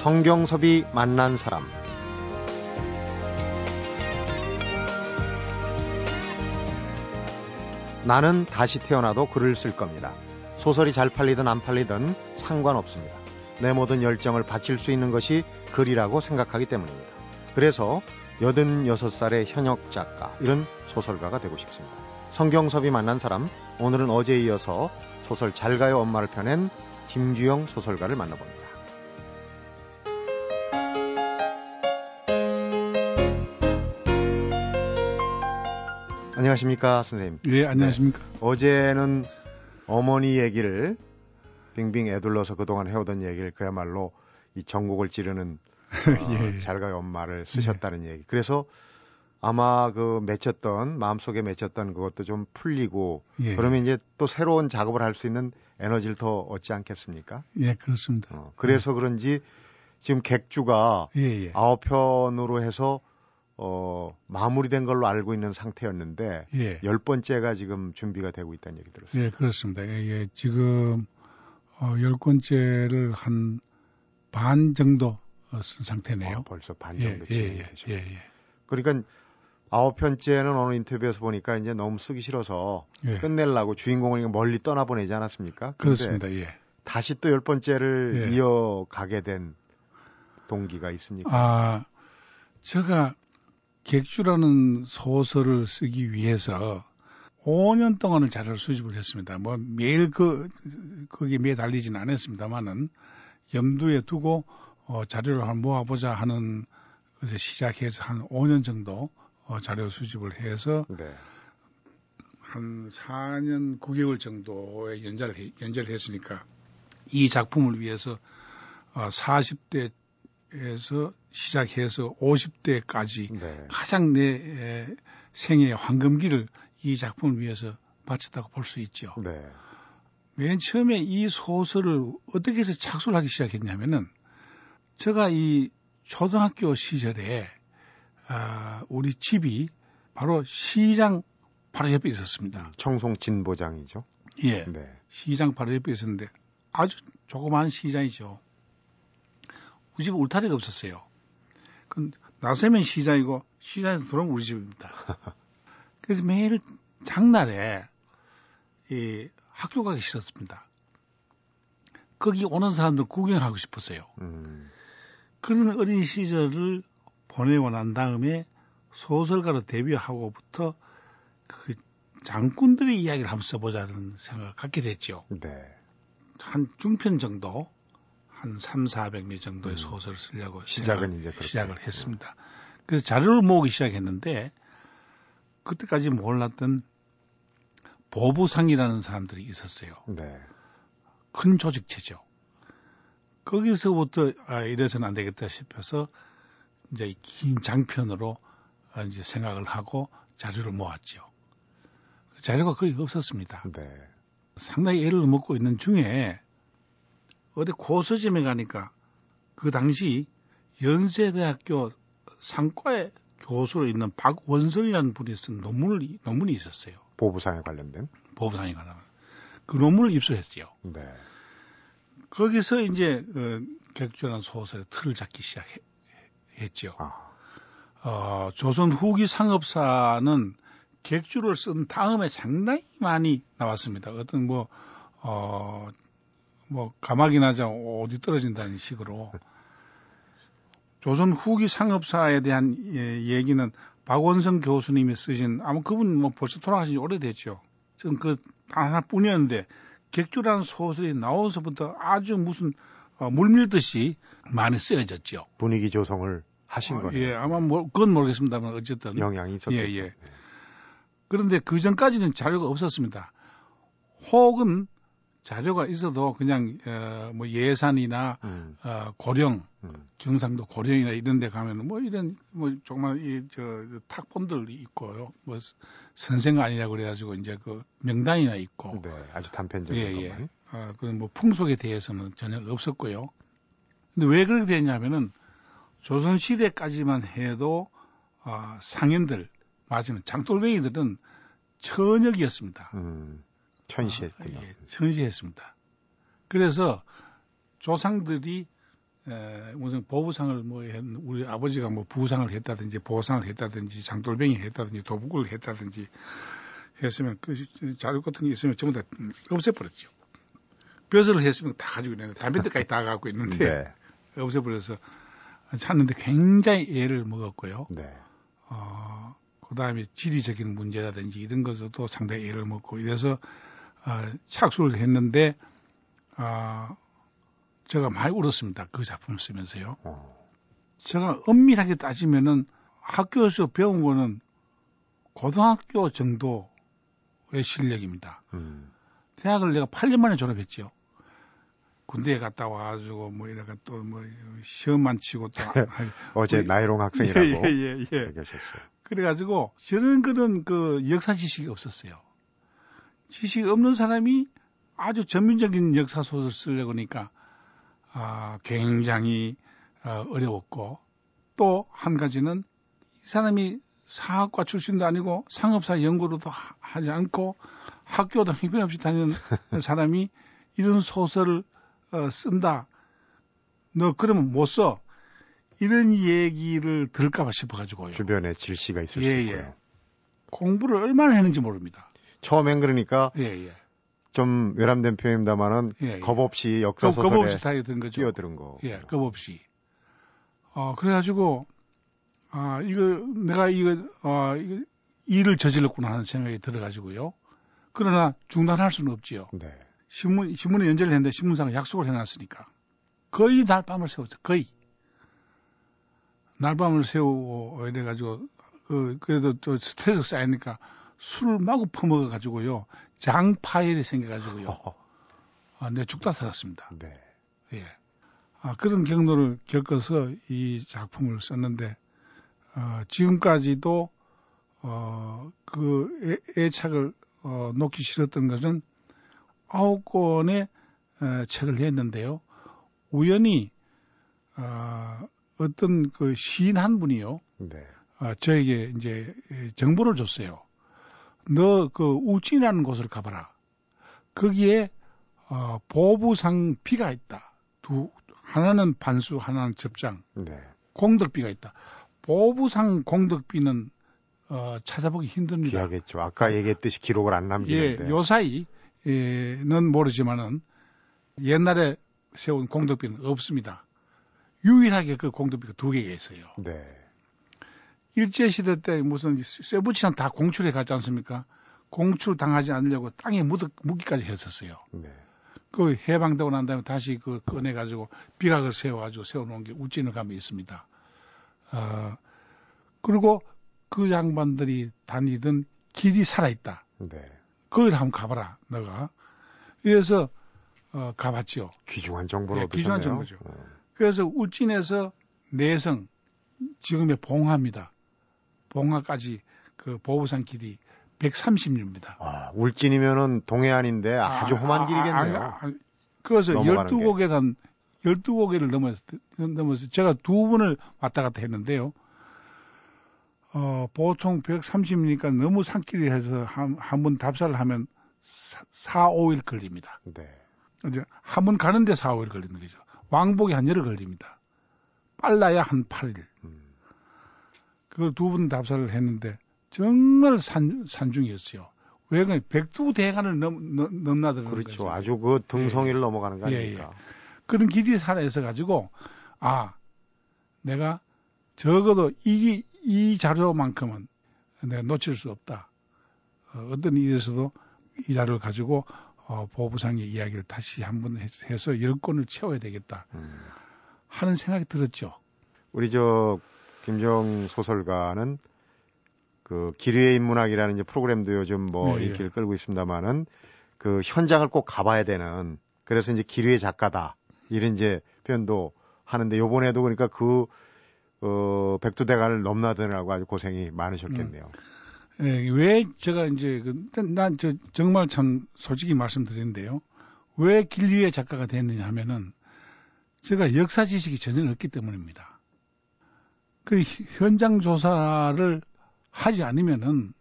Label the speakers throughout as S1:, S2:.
S1: 성경섭이 만난 사람 나는 다시 태어나도 글을 쓸 겁니다. 소설이 잘 팔리든 안 팔리든 상관없습니다. 내 모든 열정을 바칠 수 있는 것이 글이라고 생각하기 때문입니다. 그래서 86살의 현역 작가, 이런 소설가가 되고 싶습니다. 성경섭이 만난 사람, 오늘은 어제에 이어서 소설 잘 가요 엄마를 펴낸 김주영 소설가를 만나봅니다. 안녕하십니까, 선생님.
S2: 예, 안녕하십니까.
S1: 네. 어제는 어머니 얘기를 빙빙 애둘러서 그동안 해오던 얘기를 그야말로 이 전곡을 찌르는 어, 예. 잘가요 엄마를 쓰셨다는 예. 얘기. 그래서 아마 그 맺혔던 마음속에 맺혔던 그것도 좀 풀리고 예. 그러면 이제 또 새로운 작업을 할 수 있는 에너지를 더 얻지 않겠습니까?
S2: 예, 그렇습니다.
S1: 어, 그래서 그런지 지금 객주가 예, 예. 아홉 편으로 해서 어, 마무리된 걸로 알고 있는 상태였는데 예. 열 번째가 지금 준비가 되고 있다는 얘기 들었어요.
S2: 예, 그렇습니다. 예, 예. 지금 어, 열 번째를 한 반 정도 쓴 상태네요. 어,
S1: 벌써 반 정도 예,
S2: 예, 예, 예,
S1: 그러니까 아홉 편째는 어느 인터뷰에서 보니까 이제 너무 쓰기 싫어서 예. 끝내려고 주인공을 멀리 떠나보내지 않았습니까?
S2: 그렇습니다. 예.
S1: 다시 또 열 번째를 예. 이어가게 된 동기가 있습니까?
S2: 아, 제가 객주라는 소설을 쓰기 위해서 5년 동안을 자료를 수집을 했습니다. 뭐 매일 그 거기에 매달리지는 않았습니다만은 염두에 두고 어, 자료를 한 모아보자 하는 것에 시작해서 한 5년 정도 어, 자료 수집을 해서 네. 한 4년 9개월 정도의 연재를, 연재를 했으니까 이 작품을 위해서 어, 40대 에서 시작해서 50대까지 네. 가장 내 생애의 황금기를 이 작품을 위해서 바쳤다고 볼 수 있죠. 네. 맨 처음에 이 소설을 어떻게 해서 착수를 하기 시작했냐면은 제가 이 초등학교 시절에 아, 우리 집이 바로 시장 바로 옆에 있었습니다.
S1: 청송 진보장이죠.
S2: 예. 네. 시장 바로 옆에 있었는데 아주 조그마한 시장이죠. 우리 집에 울타리가 없었어요. 그 나서면 시장이고 시장에서 들어오면 우리 집입니다. 그래서 매일 장날에 이 학교 가기 싫었습니다. 거기 오는 사람들 구경하고 싶었어요. 음. 그런 어린 시절을 보내고 난 다음에 소설가로 데뷔하고부터 그 장군들의 이야기를 한번 써보자는 생각을 갖게 됐죠. 네. 한 중편 정도 한 3, 400매 정도의 음. 소설을 쓰려고
S1: 시작은 이제
S2: 시작을 했습니다. 그래서 자료를 모으기 시작했는데 그때까지 몰랐던 보부상이라는 사람들이 있었어요. 네. 큰 조직체죠. 거기서부터 아, 이래서는 안 되겠다 싶어서 이제 긴 장편으로 아, 이제 생각을 하고 자료를 모았죠. 자료가 거의 없었습니다. 네. 상당히 애를 먹고 있는 중에 어디 고서점에 가니까 그 당시 연세대학교 상과에 교수로 있는 박원설이라는 분이 쓴 논문을, 논문이 있었어요.
S1: 보부상에 관련된?
S2: 보부상에 관련된. 그 논문을 입수했죠. 네. 거기서 이제, 그, 객주라는 소설의 틀을 잡기 시작했죠. 아. 어, 조선 후기 상업사는 객주를 쓴 다음에 상당히 많이 나왔습니다. 어떤 뭐, 어, 뭐 가막이 나자 어디 떨어진다는 식으로 조선 후기 상업사에 대한 예, 얘기는 박원성 교수님이 쓰신 아마 그분 뭐 벌써 돌아가신 지 오래됐죠. 지금 그 하나뿐이었는데 객주라는 소설이 나와서부터 아주 무슨 어, 물밀듯이 많이 쓰여졌죠.
S1: 분위기 조성을 하신
S2: 어,
S1: 거예요.
S2: 예, 아마 뭐 그건 모르겠습니다만 어쨌든
S1: 영향이 있었겠죠. 예, 예.
S2: 그런데 그 전까지는 자료가 없었습니다. 혹은 자료가 있어도 그냥 어, 뭐 예산이나 음. 어, 고령 음. 경상도 고령이나 이런 데 가면은 뭐 이런 뭐 정말 이저 탁본들이 있고요. 뭐 선생 아니냐 고 그래 가지고 이제 그 명단이나 있고.
S1: 네, 아주 단편적인 예, 예.
S2: 어, 그런 뭐 풍속에 대해서는 전혀 없었고요. 근데 왜 그렇게 됐냐면은 조선 시대까지만 해도 어, 상인들 맞으면 장돌뱅이들은 천역이었습니다. 음.
S1: 천시했군요. 아,
S2: 예, 천시했습니다. 그래서 조상들이 에, 무슨 보부상을 뭐 했, 우리 아버지가 뭐 부상을 했다든지 보상을 했다든지 장돌뱅이 했다든지 도북을 했다든지 했으면 그 자료 같은 게 있으면 전부 다 없애버렸죠. 벼슬을 했으면 다 가지고 있는데 담배들까지 다 갖고 있는데 네. 없애버려서 찾는데 굉장히 애를 먹었고요. 네. 어, 그 다음에 지리적인 문제라든지 이런 것에도 상당히 애를 먹고 이래서 어, 착수를 했는데 어, 제가 많이 울었습니다. 그 작품을 쓰면서요. 어. 제가 엄밀하게 따지면은 학교에서 배운 거는 고등학교 정도의 실력입니다. 음. 대학을 내가 8년 만에 졸업했죠. 군대에 갔다 와가지고 뭐 이래가 또 뭐 시험만 치고 또
S1: 어제 나이롱 학생이라고 예,
S2: 예, 예, 예. 얘기하셨어요. 그래가지고 저는 그런 그 역사 지식이 없었어요. 지식이 없는 사람이 아주 전문적인 역사 소설을 쓰려고 하니까 아, 굉장히 어, 어려웠고 또 한 가지는 이 사람이 사학과 출신도 아니고 상업사 연구로도 하, 지 않고 학교도 형편없이 다니는 사람이 이런 소설을 어, 쓴다. 너 그러면 못 써. 이런 얘기를 들을까봐 싶어가지고요.
S1: 주변에 질시가 있을 예, 수 있고요. 예.
S2: 공부를 얼마나 했는지 모릅니다.
S1: 처음엔 그러니까 예, 예. 좀 외람된 표현입니다만은 예, 예. 겁 없이 역사 소설에 겁 없이
S2: 다이든 거죠.
S1: 뛰어드는 거.
S2: 예, 겁 없이. 어 그래가지고 아 이거 내가 이거 어 이거 일을 저질렀구나 하는 생각이 들어가지고요. 그러나 중단할 수는 없지요. 네. 신문, 신문에 연재를 했는데 신문사가 약속을 해놨으니까. 거의 날밤을 세웠죠. 거의. 날밤을 세우고 이래가지고, 어, 그래도 또 스트레스 쌓이니까 술을 마구 퍼먹어 가지고요. 장 파열이 생겨 가지고요. 아, 내 죽다 살았습니다. 네. 예. 아, 그런 경로를 겪어서 이 작품을 썼는데, 어, 지금까지도, 어, 그 애, 애착을, 어, 놓기 싫었던 것은 아홉 권의 어, 책을 냈는데요. 우연히 어, 어떤 그 시인 한 분이요. 네. 어, 저에게 이제 정보를 줬어요. 너 그 우찌라는 곳을 가봐라. 거기에 어, 보부상 비가 있다. 두 하나는 반수, 하나는 접장. 네. 공덕비가 있다. 보부상 공덕비는 어, 찾아보기 힘듭니다.
S1: 귀하겠죠. 아까 얘기했듯이 기록을 안 남기는데.
S2: 예, 요 사이 는 모르지만은 옛날에 세운 공덕비는 없습니다. 유일하게 그 공덕비가 두 개가 있어요. 네. 일제시대 때 무슨 쇠붙이랑 다 공출해 갔지 않습니까? 공출 당하지 않으려고 땅에 묻, 묻기까지 했었어요. 네. 그 해방되고 난 다음에 다시 그 꺼내가지고 비각을 세워가지고 세워놓은 게 우찌는 감이 있습니다. 어, 그리고 그 양반들이 다니던 길이 살아있다. 네. 거기를 한번 가봐라, 너가. 그래서 어, 가봤죠.
S1: 귀중한 정보를 네, 귀중한 정보죠. 어.
S2: 그래서 울진에서 내성, 지금의 봉화입니다. 봉화까지 그 보부산 길이 130리입니다.
S1: 아, 울진이면은 동해안인데 아주 아, 험한 아, 길이겠네요. 아, 아,
S2: 그래서 12곡에 간 12곡에를 넘어서, 넘어서 제가 두 번을 왔다 갔다 했는데요. 어, 보통 130이니까 너무 산길이 해서 한, 한 번 답사를 하면 4, 5일 걸립니다. 네. 이제 한 번 가는데 4, 5일 걸리는 거죠. 왕복이 한 열흘 걸립니다. 빨라야 한 8일. 음. 그걸 두번 답사를 했는데 정말 산, 산중이었어요. 왜 그냥 백두 대간을 넘, 넘, 넘나드는
S1: 그렇죠. 거죠. 아주 그 등성이를 예. 넘어가는 거 아닙니까? 예, 예.
S2: 그런 길이 살아있어 가지고 아 내가 적어도 이, 이 자료만큼은 내가 놓칠 수 없다. 어, 떤 일에서도 이 자료를 가지고 어, 보부상의 이야기를 다시 한번 해서 열 권을 채워야 되겠다 음. 하는 생각이 들었죠.
S1: 우리 저 김정 소설가는 그 기류의 인문학이라는 이제 프로그램도 요즘 뭐 네, 인기를 예. 끌고 있습니다만은 그 현장을 꼭 가봐야 되는 그래서 이제 기류의 작가다 이런 이제 표현도 하는데 요번에도 그러니까 그 어, 백두대간을 넘나드느라고 아주 고생이 많으셨겠네요.
S2: 음. 예, 왜 제가 이제 그, 난저 정말 참 솔직히 말씀드리는데요. 왜 길리의 작가가 됐느냐 하면은 제가 역사 지식이 전혀 없기 때문입니다. 그 현장 조사를 하지 않으면은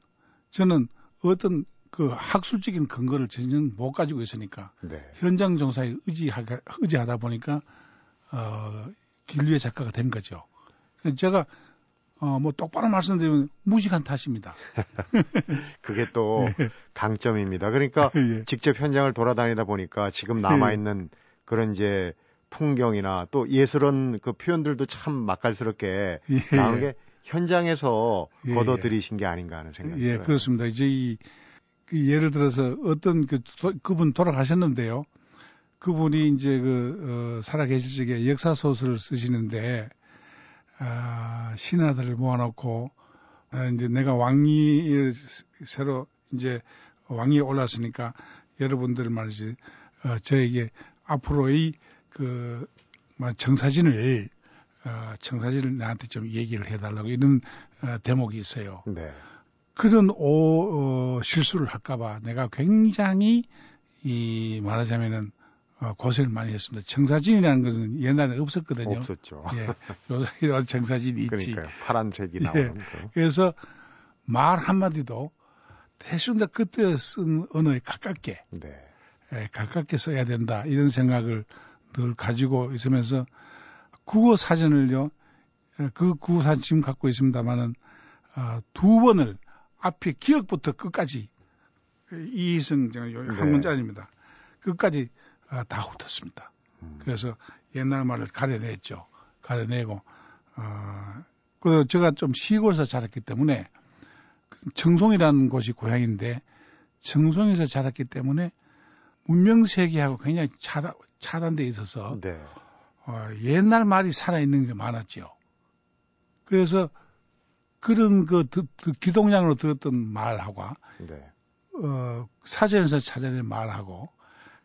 S2: 저는 어떤 그 학술적인 근거를 전혀 못 가지고 있으니까 네. 현장 조사에 의지하가, 의지하다 보니까 어, 길류의 작가가 된 거죠. 제가 어, 뭐 똑바로 말씀드리면 무식한 탓입니다.
S1: 그게 또 예. 강점입니다. 그러니까 예. 직접 현장을 돌아다니다 보니까 지금 남아 있는 예. 그런 이제 풍경이나 또 예술은 그 표현들도 참 맛깔스럽게 예. 나오는 게 현장에서 예. 걷어들이신 게 아닌가 하는 생각이
S2: 예,
S1: 들어요.
S2: 그렇습니다. 이제 이, 그 예를 들어서 어떤 그 도, 그분 돌아가셨는데요. 그분이 이제 그 어, 살아계실 적에 역사 소설을 쓰시는데 아, 신하들을 모아놓고 아, 이제 내가 왕위를 새로 이제 왕위에 올랐으니까 여러분들 말이지 어, 저에게 앞으로의 그뭐 정사진을 어, 청사진을 나한테 좀 얘기를 해달라고 이런 어, 대목이 있어요. 네. 그런 오, 어, 실수를 할까봐 내가 굉장히 이 말하자면은 어, 고생을 많이 했습니다. 청사진이라는 것은 옛날에 없었거든요.
S1: 없었죠.
S2: 예. 요새 이런 청사진이 있지.
S1: 그러니까요. 파란색이 나오는 예. 거.
S2: 그래서 말 한마디도 대충 다 그때 쓴 언어에 가깝게, 네. 예, 가깝게 써야 된다. 이런 생각을 늘 가지고 있으면서 국어 사전을요, 예, 그 국어 사전 지금 갖고 있습니다만은, 어, 두 번을 앞에 기억부터 끝까지 이희승 한 네. 문자입니다. 끝까지 어, 다 훑었습니다. 음. 그래서 옛날 말을 가려냈죠. 가려내고, 어, 그 제가 좀 시골에서 자랐기 때문에 청송이라는 곳이 고향인데 청송에서 자랐기 때문에 문명 세계하고 굉장히 차단, 차단돼 있어서 네. 어, 옛날 말이 살아있는 게 많았죠. 그래서 그런 그 드, 드, 기동량으로 들었던 말하고 네. 어, 사전에서 찾아낸 말하고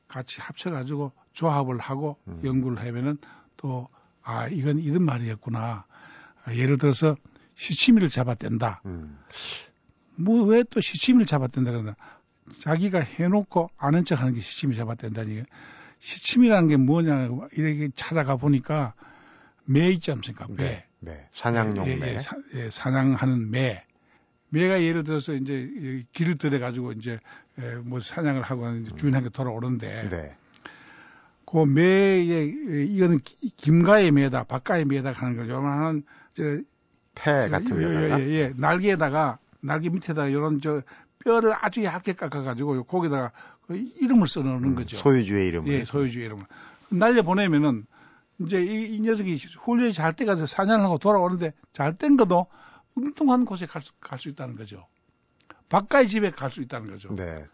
S2: 같이 합쳐가지고 조합을 하고 음. 연구를 하면은 또, 아, 이건 이런 말이었구나. 아, 예를 들어서 시치미를 잡아댄다. 음. 뭐왜 또 시치미를 잡아댄다 그러나 자기가 해놓고 아는 척 하는 게 시치미 잡아댄다니. 시침이라는 게 뭐냐 이렇게 찾아가 보니까 매 있지 않습니까? 매. 네,
S1: 네. 사냥용 예, 매.
S2: 예, 사, 예, 사냥하는 매. 매가 예를 들어서 이제 길을 들여 가지고 이제 에, 뭐 사냥을 하고 주인한테 돌아오는데 네. 그 매의 이거는 김가의 매다, 박가의 매다 하는 거죠. 하는
S1: 저폐 같은
S2: 예, 예, 예, 날개에다가 날개 밑에다가 이런 저 뼈를 아주 얇게 깎아 가지고 거기다가 그 이름을 써놓는 음, 거죠.
S1: 소유주의 이름을.
S2: 예, 소유주의 이름을. 날려 보내면은 이제 이, 이 녀석이 훈련이 잘 돼가지고 사냥을 하고 돌아오는데 잘된 것도 엉뚱한 곳에 갈 수, 갈 수 있다는 거죠. 바깥의 집에 갈 수 있다는 거죠. 네.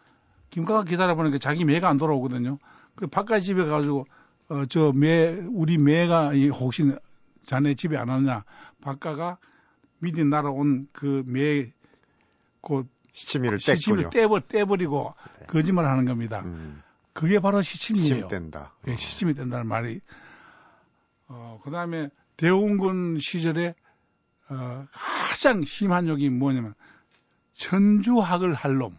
S2: 김가가 기다려보니까 자기 매가 안 돌아오거든요. 그 바깥의 집에 가지고, 어, 저 매, 우리 매가 혹시 자네 집에 안 왔냐. 바깥가 미리 날아온 그 매, 그
S1: 시치미를
S2: 시치미를 떼버, 떼버리고 네. 거짓말 하는 겁니다. 음. 그게 바로 시침이에요.
S1: 시침된다.
S2: 예, 시침이 된다는 말이. 어, 그 다음에 대웅군 시절에 어, 가장 심한 욕이 뭐냐면 천주학을 할 놈.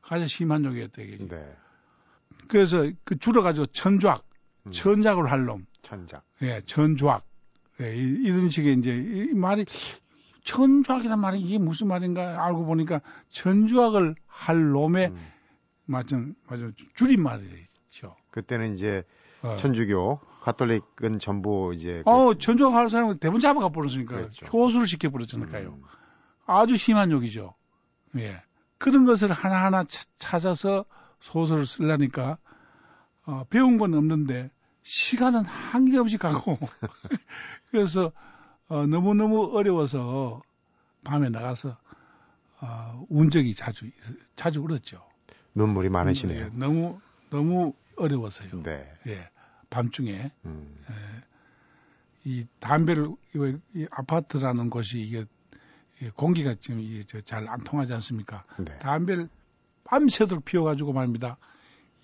S2: 가장 심한 욕이었다 이게. 네. 그래서 그 줄여가지고 천주학, 음. 천작을 할 놈.
S1: 천작.
S2: 예, 천주학. 예, 이, 런 식의 이제 이 말이 천주학이란 말이 이게 무슨 말인가 알고 보니까 천주학을 할 놈의 음. 맞은 맞아 줄임말이죠.
S1: 그때는 이제 어. 천주교 가톨릭은 전부 이제
S2: 어 그렇지. 천주학 하는 사람은 대부분 잡아가 버렸으니까 그렇죠. 교수를 시켜 버렸잖아요. 음. 아주 심한 욕이죠. 예. 그런 것을 하나하나 차, 찾아서 소설을 쓰려니까 어, 배운 건 없는데 시간은 한계없이 가고 그래서 어, 너무너무 어려워서 밤에 나가서 어, 운 적이 자주 자주 울었죠.
S1: 눈물이 많으시네요.
S2: 네, 너무 너무 어려워서요. 네. 예. 밤중에 음. 예. 이 담배를 이 아파트라는 곳이 이게 공기가 지금 잘 안 통하지 않습니까? 네. 담배를 밤새도록 피워가지고 말입니다.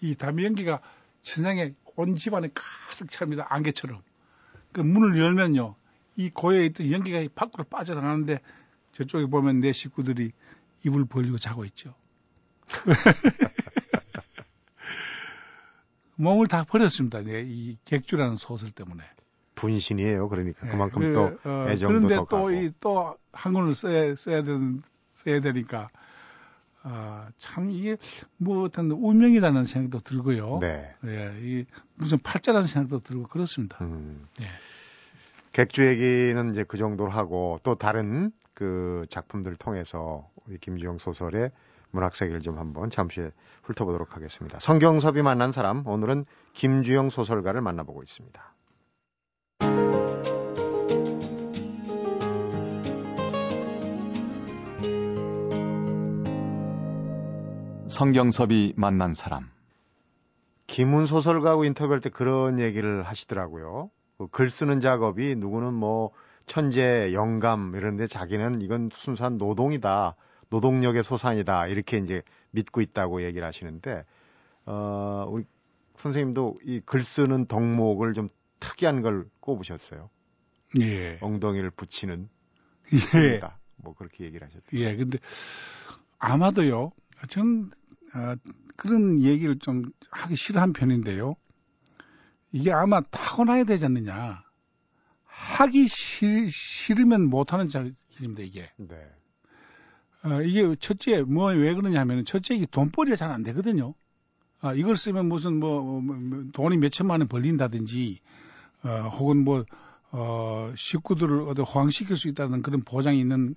S2: 이 담배 연기가 천장에 온 집안에 가득 찹니다. 안개처럼. 그 문을 열면요. 이 고에 있던 연기가 밖으로 빠져나가는데 저쪽에 보면 내 식구들이 입을 벌리고 자고 있죠. 몸을 다 버렸습니다. 네, 이 객주라는 소설 때문에.
S1: 분신이에요. 그러니까 네, 그만큼 그, 또 어, 애정도
S2: 그런데 또 이 또 한글을 써야 써야 되는 써야 되니까 아, 참 이게 뭐 어떤 운명이라는 생각도 들고요. 네. 예, 이 무슨 팔자라는 생각도 들고 그렇습니다. 음. 네.
S1: 객주 얘기는 이제 그 정도로 하고 또 다른 그 작품들 통해서 우리 김주영 소설의 문학 세계를 좀 한번 잠시 훑어보도록 하겠습니다. 성경섭이 만난 사람 오늘은 김주영 소설가를 만나보고 있습니다.
S3: 성경섭이 만난 사람.
S1: 김훈 소설가하고 인터뷰할 때 그런 얘기를 하시더라고요. 그글 쓰는 작업이 누구는 뭐 천재, 영감 이런데 자기는 이건 순수한 노동이다. 노동력의 소산이다. 이렇게 이제 믿고 있다고 얘기를 하시는데 어 우리 선생님도 이 글 쓰는 덕목을 좀 특이한 걸 꼽으셨어요.
S2: 예.
S1: 엉덩이를 붙이는
S2: 예.
S1: 뭐 그렇게 얘기를 하셨죠.
S2: 예. 근데 아마도요. 전 어, 그런 얘기를 좀 하기 싫어한 편인데요. 이게 아마 타고나야 되지 않느냐. 하기 싫, 싫으면 못하는 자입니다, 이게.
S1: 네.
S2: 어, 이게 첫째, 뭐, 왜 그러냐 하면, 첫째, 이게 돈벌이가 잘 안 되거든요. 아, 이걸 쓰면 무슨 뭐, 뭐, 뭐 돈이 몇 천만 원 벌린다든지, 어, 혹은 뭐, 어, 식구들을 어디 호황시킬 수 있다는 그런 보장이 있는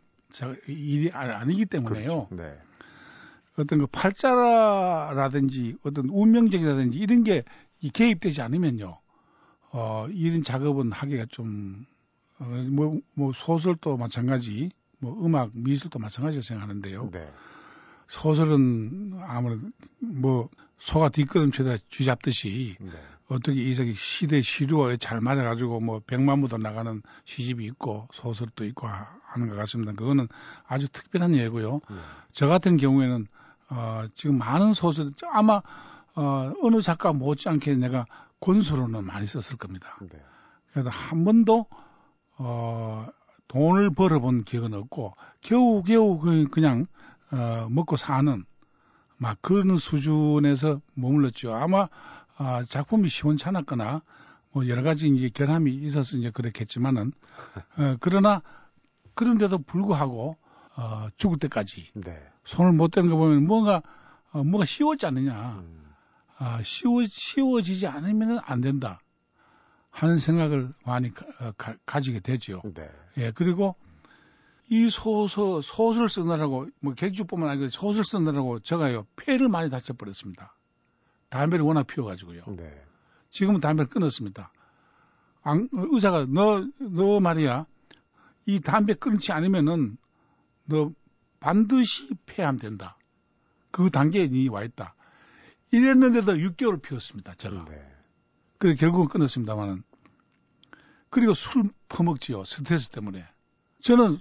S2: 일이 아니기 때문에요.
S1: 그렇죠. 네.
S2: 어떤 그 팔자라든지 어떤 운명적이라든지 이런 게 개입되지 않으면요, 어, 이런 작업은 하기가 좀, 어, 뭐, 뭐 소설도 마찬가지, 뭐 음악, 미술도 마찬가지로 생각하는데요.
S1: 네.
S2: 소설은 아무래도 뭐 소가 뒷걸음치다 쥐잡듯이
S1: 네.
S2: 어떻게 이 시대 시류에 잘 맞아가지고 뭐 백만 부도 나가는 시집이 있고 소설도 있고 하는 것 같습니다. 그거는 아주 특별한 예고요.
S1: 네.
S2: 저 같은 경우에는 어, 지금 많은 소설 아마 어, 어느 작가 못지않게 내가 권소로는 많이 썼을 겁니다.
S1: 네.
S2: 그래서 한 번도 어, 돈을 벌어본 기억은 없고 겨우겨우 그, 그냥 어, 먹고 사는 막 그런 수준에서 머물렀죠. 아마 어, 작품이 시원찮았거나 뭐 여러 가지 이제 결함이 있어서 이제 그렇겠지만은 어, 그러나 그런데도 불구하고 어, 죽을 때까지
S1: 네.
S2: 손을 못 대는 거 보면 뭔가 어, 뭐가 쉬웠지 않느냐.
S1: 음.
S2: 아, 쉬워 쉬워지지 않으면 안 된다 하는 생각을 많이 가, 어, 가, 지게 되죠.
S1: 네.
S2: 예, 그리고 이 소설 소설 쓰느라고 뭐 객주뿐만 아니고 소설 쓰느라고 제가요 폐를 많이 다쳐버렸습니다. 담배를 워낙 피워가지고요.
S1: 네.
S2: 지금은 담배를 끊었습니다. 안, 의사가 너 너 말이야 이 담배 끊지 않으면은 너 반드시 폐하면 된다. 그 단계에 와 있다. 이랬는데도 6개월 피웠습니다. 제가.
S1: 네.
S2: 그래 결국은 끊었습니다만은 그리고 술 퍼먹지요. 스트레스 때문에. 저는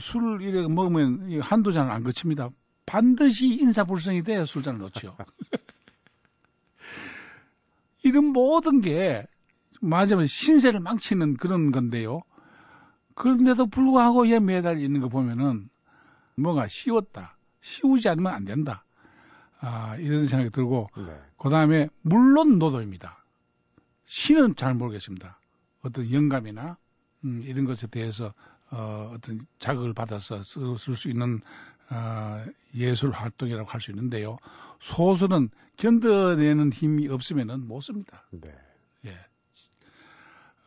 S2: 술을 이래 먹으면 한두 잔을 안 거칩니다. 반드시 인사불성이 돼야 술잔을 놓지요. 이런 모든 게 맞으면 신세를 망치는 그런 건데요. 그런데도 불구하고 얘 매달 있는 거 보면은 뭐가 쉬웠다. 쉬우지 않으면 안 된다. 아, 이런 생각이 들고,
S1: 네.
S2: 그 다음에, 물론 노도입니다. 시는 잘 모르겠습니다. 어떤 영감이나, 음, 이런 것에 대해서, 어, 어떤 자극을 받아서 쓸 수 있는, 어, 예술 활동이라고 할 수 있는데요. 소설은 견뎌내는 힘이 없으면은 못 씁니다.
S1: 네.
S2: 예.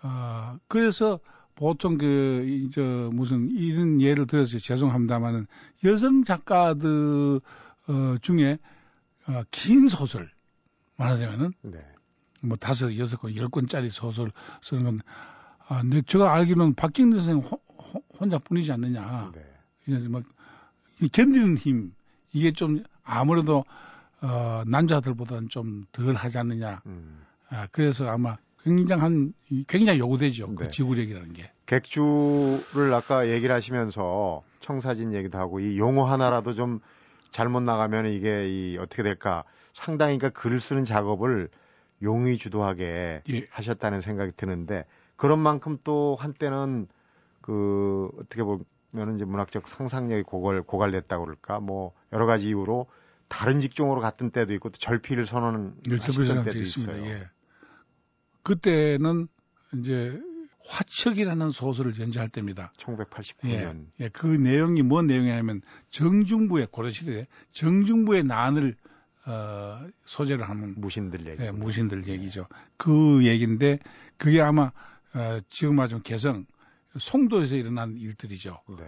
S2: 어, 그래서 보통 그, 저, 무슨, 이런 예를 들어서 죄송합니다만은 여성 작가들, 어, 중에, 어, 긴 소설, 말하자면은,
S1: 네.
S2: 뭐 다섯, 여섯 권, 열 권짜리 소설 쓰는 건, 아, 근데 제가 알기로는 호, 호, 혼자뿐이지 않느냐.
S1: 네.
S2: 그래서 막, 이 견디는 힘, 이게 좀 아무래도, 어, 남자들보다는 좀 덜 하지 않느냐.
S1: 음.
S2: 아, 그래서 아마 굉장한, 굉장히 요구되죠.
S1: 네.
S2: 그 지구력이라는 게.
S1: 객주를 아까 얘기를 하시면서 청사진 얘기도 하고 이 용어 하나라도 좀 잘못 나가면 이게 이 어떻게 될까 상당히 그러니까 글을 쓰는 작업을 용의 주도하게
S2: 예.
S1: 하셨다는 생각이 드는데 그런 만큼 또 한때는 그 어떻게 보면은 이제 문학적 상상력이 고갈 고갈됐다고 그럴까 뭐 여러 가지 이유로 다른 직종으로 갔던 때도 있고 또 절필을 선언하셨던 때도 있어요.
S2: 예. 그때는 이제 화척이라는 소설을 연재할 때입니다.
S1: 1989년.
S2: 예, 예, 그 내용이 뭔 내용이냐면 정중부의 고려 시대에 정중부의 난을 어, 소재를 하는
S1: 무신들 얘기.
S2: 예, 무신들 얘기죠. 그 얘기인데 그게 아마 어, 지금 말하자면 개성, 송도에서 일어난 일들이죠.
S1: 네.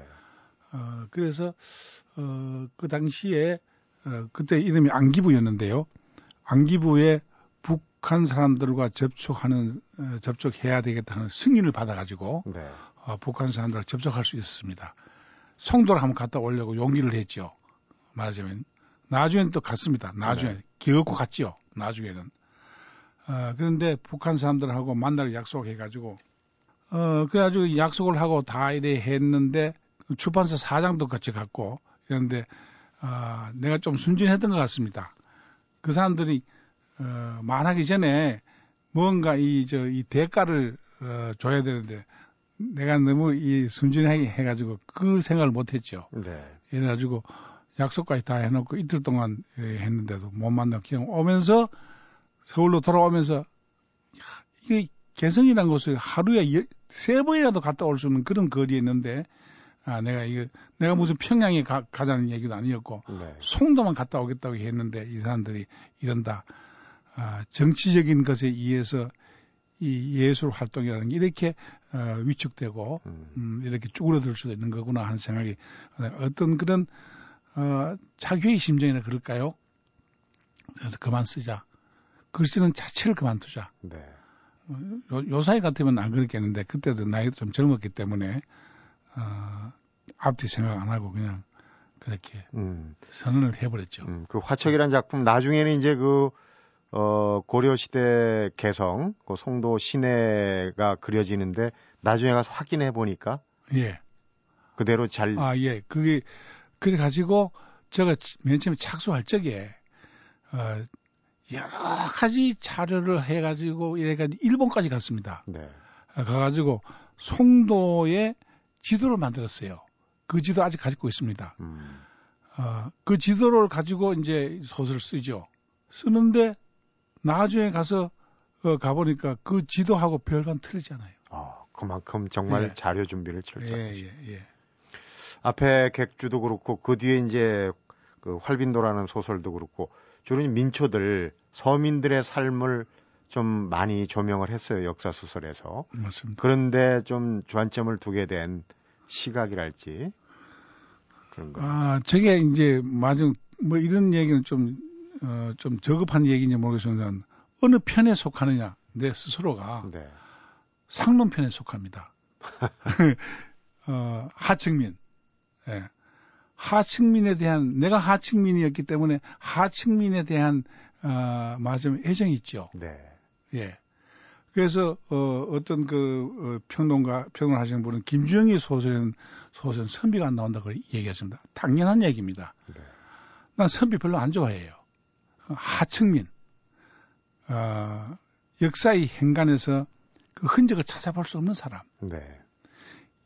S2: 어, 그래서 어, 그 당시에 어, 그때 이름이 안기부였는데요. 안기부에 북한 사람들과 접촉하는 어, 접촉해야 되겠다는 승인을 받아가지고
S1: 네.
S2: 어, 북한 사람들과 접촉할 수 있었습니다. 송도를 한번 갔다 오려고 용기를 했죠. 말하자면 나중에는 또 갔습니다. 나중에
S1: 네.
S2: 기어코 갔지요. 나중에는 어, 그런데 북한 사람들하고 만날 약속해가지고 어 그래가지고 약속을 하고 다 이래 했는데 출판사 사장도 같이 갔고 그런데 어, 내가 좀 순진했던 것 같습니다. 그 사람들이 어, 말하기 전에 뭔가 이 저 이 대가를 어, 줘야 되는데 내가 너무 이 순진하게 해가지고 그 생각을 못했죠.
S1: 네.
S2: 이래가지고 약속까지 다 해놓고 이틀 동안 예, 했는데도 못 만나 그냥 오면서 서울로 돌아오면서 야, 이게 개성이라는 곳을 하루에 여- 세 번이라도 갔다 올 수 있는 그런 거리에 있는데 아 내가 이거 내가 무슨 평양에 가, 가자는 얘기도 아니었고
S1: 네.
S2: 송도만 갔다 오겠다고 했는데 이 사람들이 이런다. 아, 정치적인 것에 의해서 이 예술 활동이라는 게 이렇게 어, 위축되고
S1: 음.
S2: 음, 이렇게 쭈그러들 수도 있는 거구나 하는 생각이 어떤 그런 어, 자기의 심정이나 그럴까요? 그래서 그만 쓰자. 글 쓰는 자체를 그만두자.
S1: 네.
S2: 어, 요, 요 사이 같으면 안 그랬겠는데 그때도 나이도 좀 젊었기 때문에 어, 앞뒤 생각 안 하고 그냥 그렇게
S1: 음.
S2: 선언을 해버렸죠.
S1: 음, 그 화척이라는 작품 나중에는 이제 그 어, 고려 시대 개성, 그 송도 시내가 그려지는데 나중에 가서 확인해 보니까
S2: 예.
S1: 그대로 잘
S2: 아, 예. 그게, 그래 가지고, 제가 치- 맨 처음에 착수할 적에, 어, 여러 가지 자료를 해가지고, 이래가지고, 일본까지 갔습니다.
S1: 네.
S2: 아, 가가지고, 송도에 지도를 만들었어요. 그 지도 아직 가지고 있습니다.
S1: 음.
S2: 어, 그 지도를 가지고 이제 소설을 쓰죠. 쓰는데, 나중에 가서, 어, 가보니까 그 지도하고 별반 틀리지 않아요.
S1: 어, 그만큼 정말
S2: 예.
S1: 자료 준비를
S2: 예,
S1: 철저히
S2: 예, 예.
S1: 앞에 객주도 그렇고 그 뒤에 이제 그 활빈도라는 소설도 그렇고 주로 이 민초들 서민들의 삶을 좀 많이 조명을 했어요 역사 소설에서
S2: 맞습니다.
S1: 그런데 좀 주안점을 두게 된 시각이랄지 그런 거.
S2: 아, 저게 이제 맞은 뭐 이런 얘기는 좀 어, 좀 저급한 얘기인지 모르겠지만 어느 편에 속하느냐 내 스스로가
S1: 네.
S2: 상론편에 속합니다. 어, 하층민. 예. 하층민에 대한 내가 하층민이었기 때문에 하층민에 대한 어, 말하자면 애정이 있죠.
S1: 네.
S2: 예. 그래서 어, 어떤 그 어, 평론가 평론 하시는 분은 김주영의 소설은 소설 선비가 안 나온다 고 얘기했습니다. 당연한 얘기입니다.
S1: 네.
S2: 난 선비 별로 안 좋아해요. 하층민. 어, 역사의 행간에서 그 흔적을 찾아볼 수 없는 사람.
S1: 네.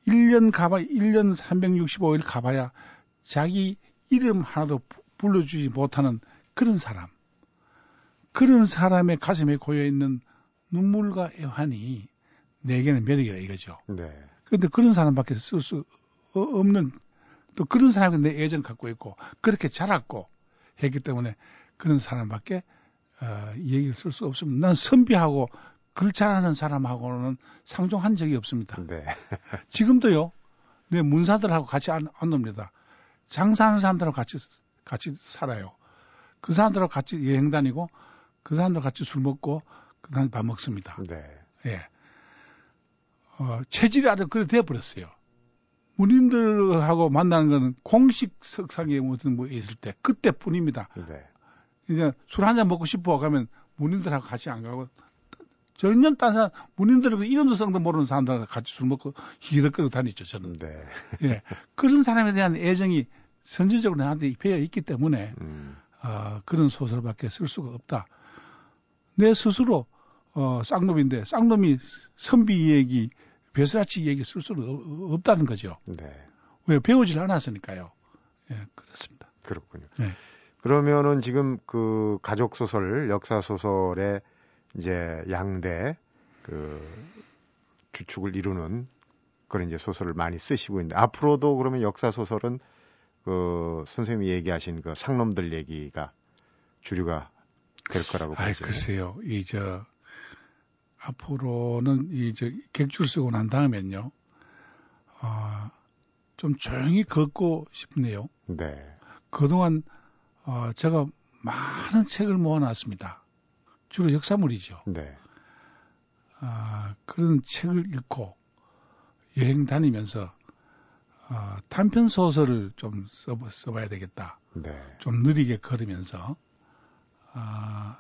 S2: 1년 가봐, 1년 365일 가봐야 자기 이름 하나도 부- 불러주지 못하는 그런 사람. 그런 사람의 가슴에 고여 있는 눈물과 애환이 내게는 매력이다 이거죠.
S1: 네.
S2: 그런데 그런 사람밖에 쓸 수 없는 또 그런 사람이 내 애정 갖고 있고 그렇게 자랐고 했기 때문에 그런 사람밖에 어, 이 얘기를 쓸 수 없습니다. 난 선비하고 글 잘하는 사람하고는 상종한 적이 없습니다.
S1: 네.
S2: 지금도요. 내 문사들하고 같이 안, 안 놉니다. 장사하는 사람들하고 같이 같이 살아요. 그 사람들하고 같이 여행 다니고 그 사람들 같이 술 먹고 그 사람 밥 먹습니다.
S1: 네.
S2: 예. 어, 체질이 아주 그래 돼 버렸어요. 문인들하고 만나는 거는 공식 석상에 무슨 뭐 있을 때 그때뿐입니다.
S1: 네.
S2: 이제 술 한 잔 먹고 싶어 가면 문인들하고 같이 안 가고 전혀 딴 사람 문인들하고 이름도 성도 모르는 사람들하고 같이 술 먹고 희덕거리고 다니죠 저는.
S1: 네.
S2: 예. 그런 사람에 대한 애정이 선질적으로 나한테 배어 있기 때문에
S1: 음.
S2: 어, 그런 소설밖에 쓸 수가 없다. 내 스스로 어, 쌍놈인데 쌍놈이 선비 얘기, 배스라치 얘기 쓸 수는 없- 없다는 거죠.
S1: 네.
S2: 왜 배우질 않았으니까요. 예, 그렇습니다.
S1: 그렇군요.
S2: 네.
S1: 그러면은 지금 그 가족 소설, 역사 소설의 이제 양대 그 주축을 이루는 그런 이제 소설을 많이 쓰시고 있는데 앞으로도 그러면 역사 소설은 그 선생님이 얘기하신 그 상놈들 얘기가 주류가 될 거라고 보죠.
S2: 글쎄요. 이, 저, 앞으로는 이저 객줄 쓰고 난 다음엔요. 아, 좀 조용히 걷고 싶네요.
S1: 네.
S2: 그동안 어, 제가 많은 책을 모아놨습니다. 주로 역사물이죠.
S1: 네.
S2: 아, 그런 책을 읽고 여행 다니면서 어, 단편 소설을 좀 써, 써봐야 되겠다.
S1: 네.
S2: 좀 느리게 걸으면서 아,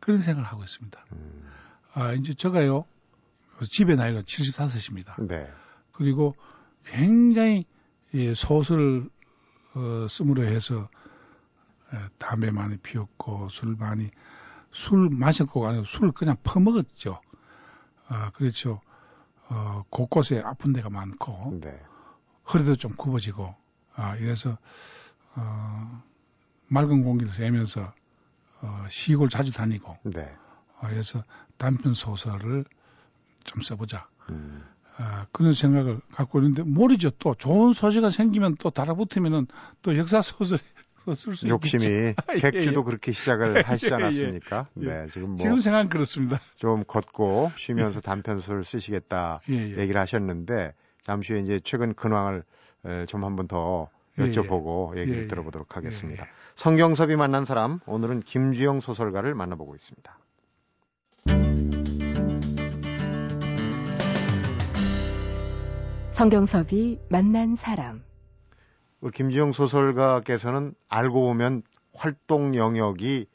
S2: 그런 생각을 하고 있습니다.
S1: 음,
S2: 아, 이제 제가요 집에 나이가 75입니다.
S1: 네.
S2: 그리고 굉장히 예, 소설을 어, 쓰므로 해서 에, 담배 많이 피웠고 술 많이 술 마셨고 아니고 술 그냥 퍼먹었죠. 아 그렇죠. 어, 곳곳에 아픈 데가 많고
S1: 네.
S2: 허리도 좀 굽어지고 아 이래서 어, 맑은 공기를 쐬면서 어, 시골 자주 다니고
S1: 네.
S2: 어, 그래서 단편 소설을 좀 써보자.
S1: 음,
S2: 아, 그런 생각을 갖고 있는데 모르죠. 또 좋은 소재가 생기면 또 달아붙으면은 또 역사 소설 쓸수
S1: 욕심이
S2: 있겠죠. 예,
S1: 객주도
S2: 예.
S1: 그렇게 시작을 하시지
S2: 예, 예.
S1: 않았습니까?
S2: 예.
S1: 네. 지금 뭐
S2: 지금 생각은 그렇습니다.
S1: 좀 걷고 쉬면서 단편소를 쓰시겠다
S2: 예, 예.
S1: 얘기를 하셨는데 잠시 후에 이제 최근 근황을 에, 좀 한번 더
S2: 예, 예.
S1: 여쭤보고 얘기를
S2: 예, 예.
S1: 들어보도록 하겠습니다.
S2: 예, 예.
S1: 성경섭이 만난 사람 오늘은 김주영 소설가를 만나보고 있습니다.
S3: 성경섭이 만난 사람.
S1: 그 김주영 소설가께서는 알고 보면 활동 영역이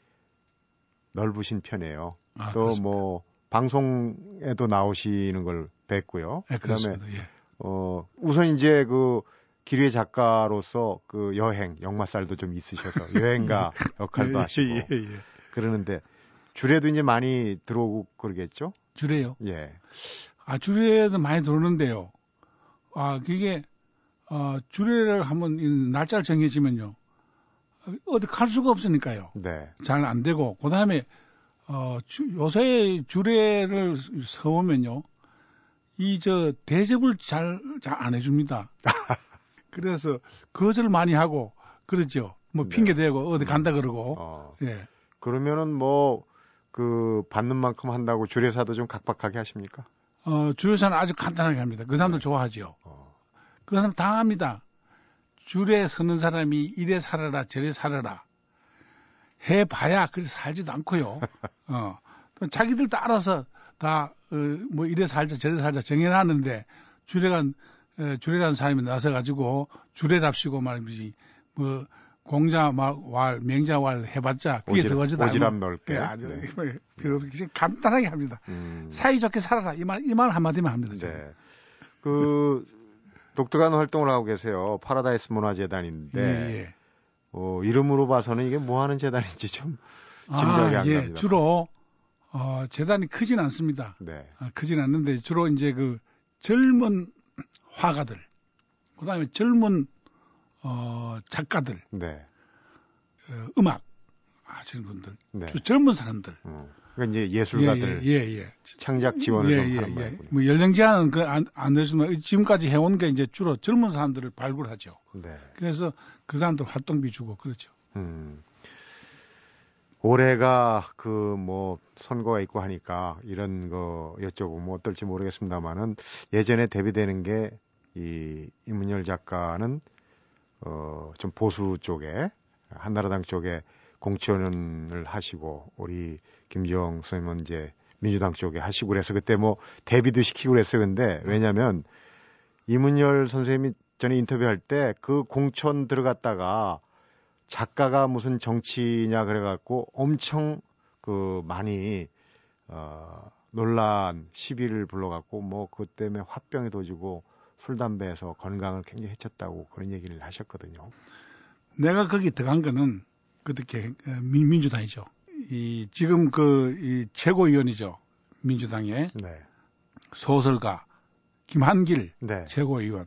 S1: 넓으신 편이에요.
S2: 아,
S1: 또
S2: 그렇습니다.
S1: 뭐 방송에도 나오시는 걸 뵀고요.
S2: 예,
S1: 그다음에.
S2: 예.
S1: 어 우선 이제 그 기류의 작가로서 그 여행 역마살도 좀 있으셔서 여행가 역할도
S2: 예,
S1: 하시고
S2: 예, 예.
S1: 그러는데 줄에도 이제 많이 들어오고 그러겠죠?
S2: 주례요.
S1: 예.
S2: 아, 주례도 많이 들어오는데요. 아, 그게, 어, 주례를 한번 이 날짜를 정해지면요. 어, 어디 갈 수가 없으니까요.
S1: 네.
S2: 잘 안 되고, 그 다음에, 어, 주- 요새 주례를 서보면요. 이, 저, 대접을 잘, 잘 안 해줍니다. 그래서 거절 많이 하고, 그러죠. 뭐
S1: 네.
S2: 핑계 대고, 어디 간다 그러고,
S1: 어
S2: 예.
S1: 그러면은 뭐 그 받는 만큼 한다고 주례사도 좀 각박하게 하십니까?
S2: 어, 주례사는 아주 간단하게 합니다. 그 사람들 좋아하죠.
S1: 어.
S2: 그 사람 다 합니다. 줄에 서는 사람이 이래 살아라 저래 살아라 해봐야 그리 살지도 않고요. 어, 또 자기들도 알아서 다 뭐 이래 살자 저래 살자 정해놨는데 주례가 어, 주례라는 사람이 나서 가지고 주례랍시고 말이지 뭐 공자왈 맹자왈 해봤자 그게
S1: 오지랖,
S2: 들어가지도
S1: 오지랖
S2: 않고.
S1: 넓게.
S2: 예, 아주
S1: 네.
S2: 별로 그렇게 간단하게 합니다.
S1: 음.
S2: 사이좋게 살아라 이 말 이 말 한마디만 합니다.
S1: 네. 그 독특한 활동을 하고 계세요. 파라다이스 문화재단인데
S2: 예, 예.
S1: 어, 이름으로 봐서는 이게 뭐 하는 재단인지 좀 짐작이
S2: 아,
S1: 안
S2: 예,
S1: 갑니다.
S2: 주로 어, 재단이 크진 않습니다.
S1: 네.
S2: 아, 크진 않는데 주로 이제 그 젊은 화가들, 그다음에 젊은 어, 작가들,
S1: 네.
S2: 어, 음악 하시는 분들,
S1: 네.
S2: 주 젊은 사람들.
S1: 어. 그러니까 이제 예술가들
S2: 예, 예, 예.
S1: 창작 지원을
S2: 예,
S1: 좀
S2: 예,
S1: 하는
S2: 예.
S1: 모양이군요.
S2: 뭐 연령 제한은 그안 안 되지만 지금까지 해온 게 이제 주로 젊은 사람들을 발굴하죠.
S1: 네.
S2: 그래서 그 사람들 활동비 주고 그렇죠.
S1: 음. 올해가 그 뭐 선거가 있고 하니까 이런 거 여쭤보면 어떨지 모르겠습니다만은 예전에 데뷔되는 게 이 이문열 작가는 어 좀 보수 쪽에 한나라당 쪽에 공천을 하시고 우리 김지영 선생님은 이제 민주당 쪽에 하시고 그래서 그때 뭐 데뷔도 시키고 그랬어요. 근데 왜냐면 이문열 선생님이 전에 인터뷰할 때 그 공천 들어갔다가 작가가 무슨 정치냐 그래갖고 엄청 그 많이 어 논란 시비를 불러갖고 뭐 그것 때문에 화병이 도지고 술 담배에서 건강을 굉장히 해쳤다고 그런 얘기를 하셨거든요.
S2: 내가 거기 들어간 거는 그렇게 민, 민주당이죠. 이 지금 그 이 최고위원이죠. 민주당의
S1: 네,
S2: 소설가 김한길
S1: 네,
S2: 최고위원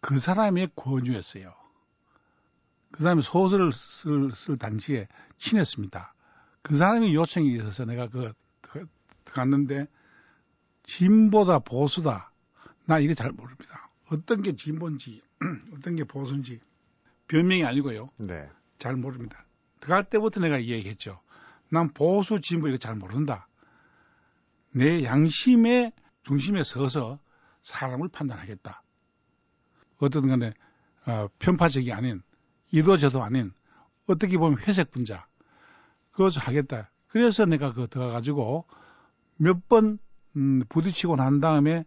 S2: 그 사람의 권유였어요. 그 사람이 소설을 쓸, 쓸 당시에 친했습니다. 그 사람이 요청이 있어서 내가 그, 그 갔는데 진보다 보수다. 나 이거 잘 모릅니다. 어떤 게 진보인지 어떤 게 보수인지 변명이 아니고요.
S1: 네,
S2: 잘 모릅니다. 들어갈 때부터 내가 얘기했죠. 난 보수 진보 이거 잘 모른다. 내 양심의 중심에 서서 사람을 판단하겠다. 어떤 간에 어, 편파적이 아닌 이도저도 아닌 어떻게 보면 회색 분자 그것을 하겠다. 그래서 내가 그 들어가가지고 몇번 음, 부딪히고 난 다음에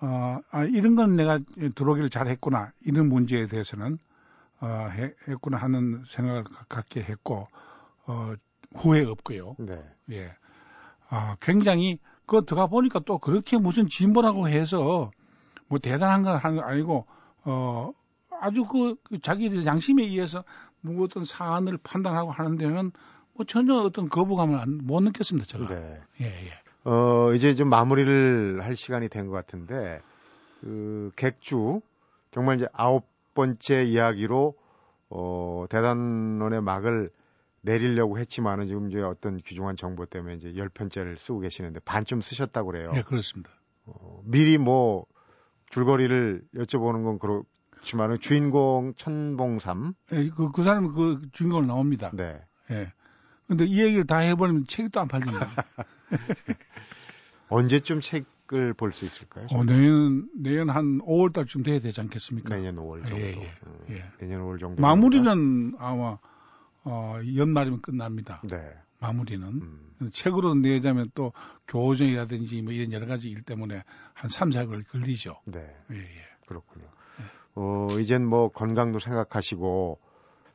S2: 어, 아, 이런 건 내가 들어오기를 잘했구나 이런 문제에 대해서는 어, 해, 했구나 하는 생각을 갖게 했고 어, 후회 없고요.
S1: 네.
S2: 예. 아, 굉장히 그 들어가 보니까 또 그렇게 무슨 진보라고 해서 뭐 대단한 건 하는 거 아니고 어 아주 그, 그 자기들 양심에 의해서 뭐 어떤 사안을 판단하고 하는 데는 뭐 전혀 어떤 거부감을 안, 못 느꼈습니다, 제가.
S1: 네.
S2: 예, 예.
S1: 어, 이제 좀 마무리를 할 시간이 된 것 같은데, 그, 객주, 정말 이제 아홉 번째 이야기로, 어, 대단원의 막을 내리려고 했지만은 지금 이제 어떤 귀중한 정보 때문에 이제 열 편째를 쓰고 계시는데 반쯤 쓰셨다고 그래요.
S2: 예, 그렇습니다.
S1: 어, 미리 뭐 줄거리를 여쭤보는 건 그렇지만은 주인공 천봉삼.
S2: 예, 그, 그 사람은 그 주인공으로 나옵니다.
S1: 네.
S2: 예. 근데 이 얘기를 다 해버리면 책이 또 안 팔립니다.
S1: 언제쯤 책 을 볼 수 있을까요?
S2: 어, 내년, 내년 한 5월 달쯤 돼야 되지 않겠습니까?
S1: 내년 5월 정도.
S2: 예, 예,
S1: 음,
S2: 예.
S1: 내년 5월 정도.
S2: 마무리는 아마, 어, 연말이면 끝납니다.
S1: 네.
S2: 마무리는.
S1: 음.
S2: 책으로 내자면 또 교정이라든지 뭐 이런 여러 가지 일 때문에 한 3, 4개월 걸리죠.
S1: 네.
S2: 예, 예.
S1: 그렇군요. 어, 이젠 뭐 건강도 생각하시고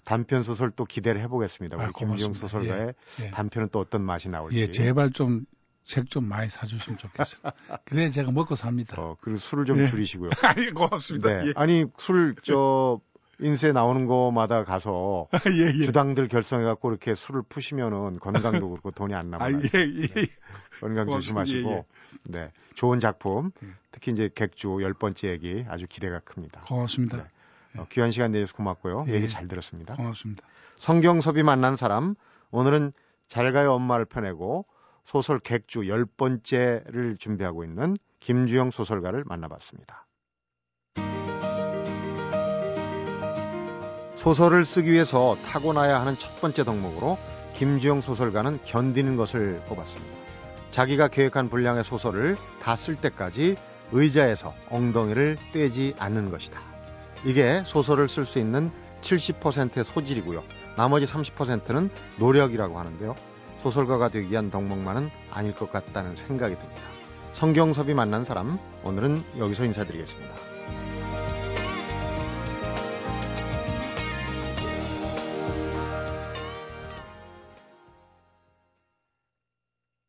S1: 단편 소설 또 기대를 해보겠습니다. 우리
S2: 아, 고맙습니다.
S1: 소설가의
S2: 예.
S1: 단편은 또 어떤 맛이 나올지.
S2: 예, 제발 좀 책 좀 많이 사주시면 좋겠어요. 그래야 제가 먹고 삽니다.
S1: 어, 그리고 술을 좀
S2: 예.
S1: 줄이시고요.
S2: 아니, 고맙습니다.
S1: 네.
S2: 예.
S1: 아니 술 저 인쇄 나오는 거마다 가서
S2: 예, 예.
S1: 주당들 결성해갖고 이렇게 술을 푸시면은 건강도 그렇고 돈이 안
S2: 아,
S1: 남아요.
S2: 예, 예.
S1: 건강. 조심하시고
S2: 예,
S1: 네 좋은 작품
S2: 예.
S1: 특히 이제 객주 열 번째 얘기 아주 기대가 큽니다.
S2: 고맙습니다.
S1: 네. 어, 귀한 시간 내주셔서 고맙고요.
S2: 예.
S1: 얘기 잘 들었습니다.
S2: 고맙습니다.
S1: 성경섭이 만난 사람 오늘은 잘 가요 엄마를 펴내고 소설 객주 열 번째를 준비하고 있는 김주영 소설가를 만나봤습니다. 소설을 쓰기 위해서 타고나야 하는 첫 번째 덕목으로 김주영 소설가는 견디는 것을 꼽았습니다. 자기가 계획한 분량의 소설을 다 쓸 때까지 의자에서 엉덩이를 떼지 않는 것이다. 이게 소설을 쓸 수 있는 70%의 소질이고요. 나머지 30%는 노력이라고 하는데요. 소설가가 되기 위한 덕목만은 아닐 것 같다는 생각이 듭니다. 성경섭이 만난 사람, 오늘은 여기서 인사드리겠습니다.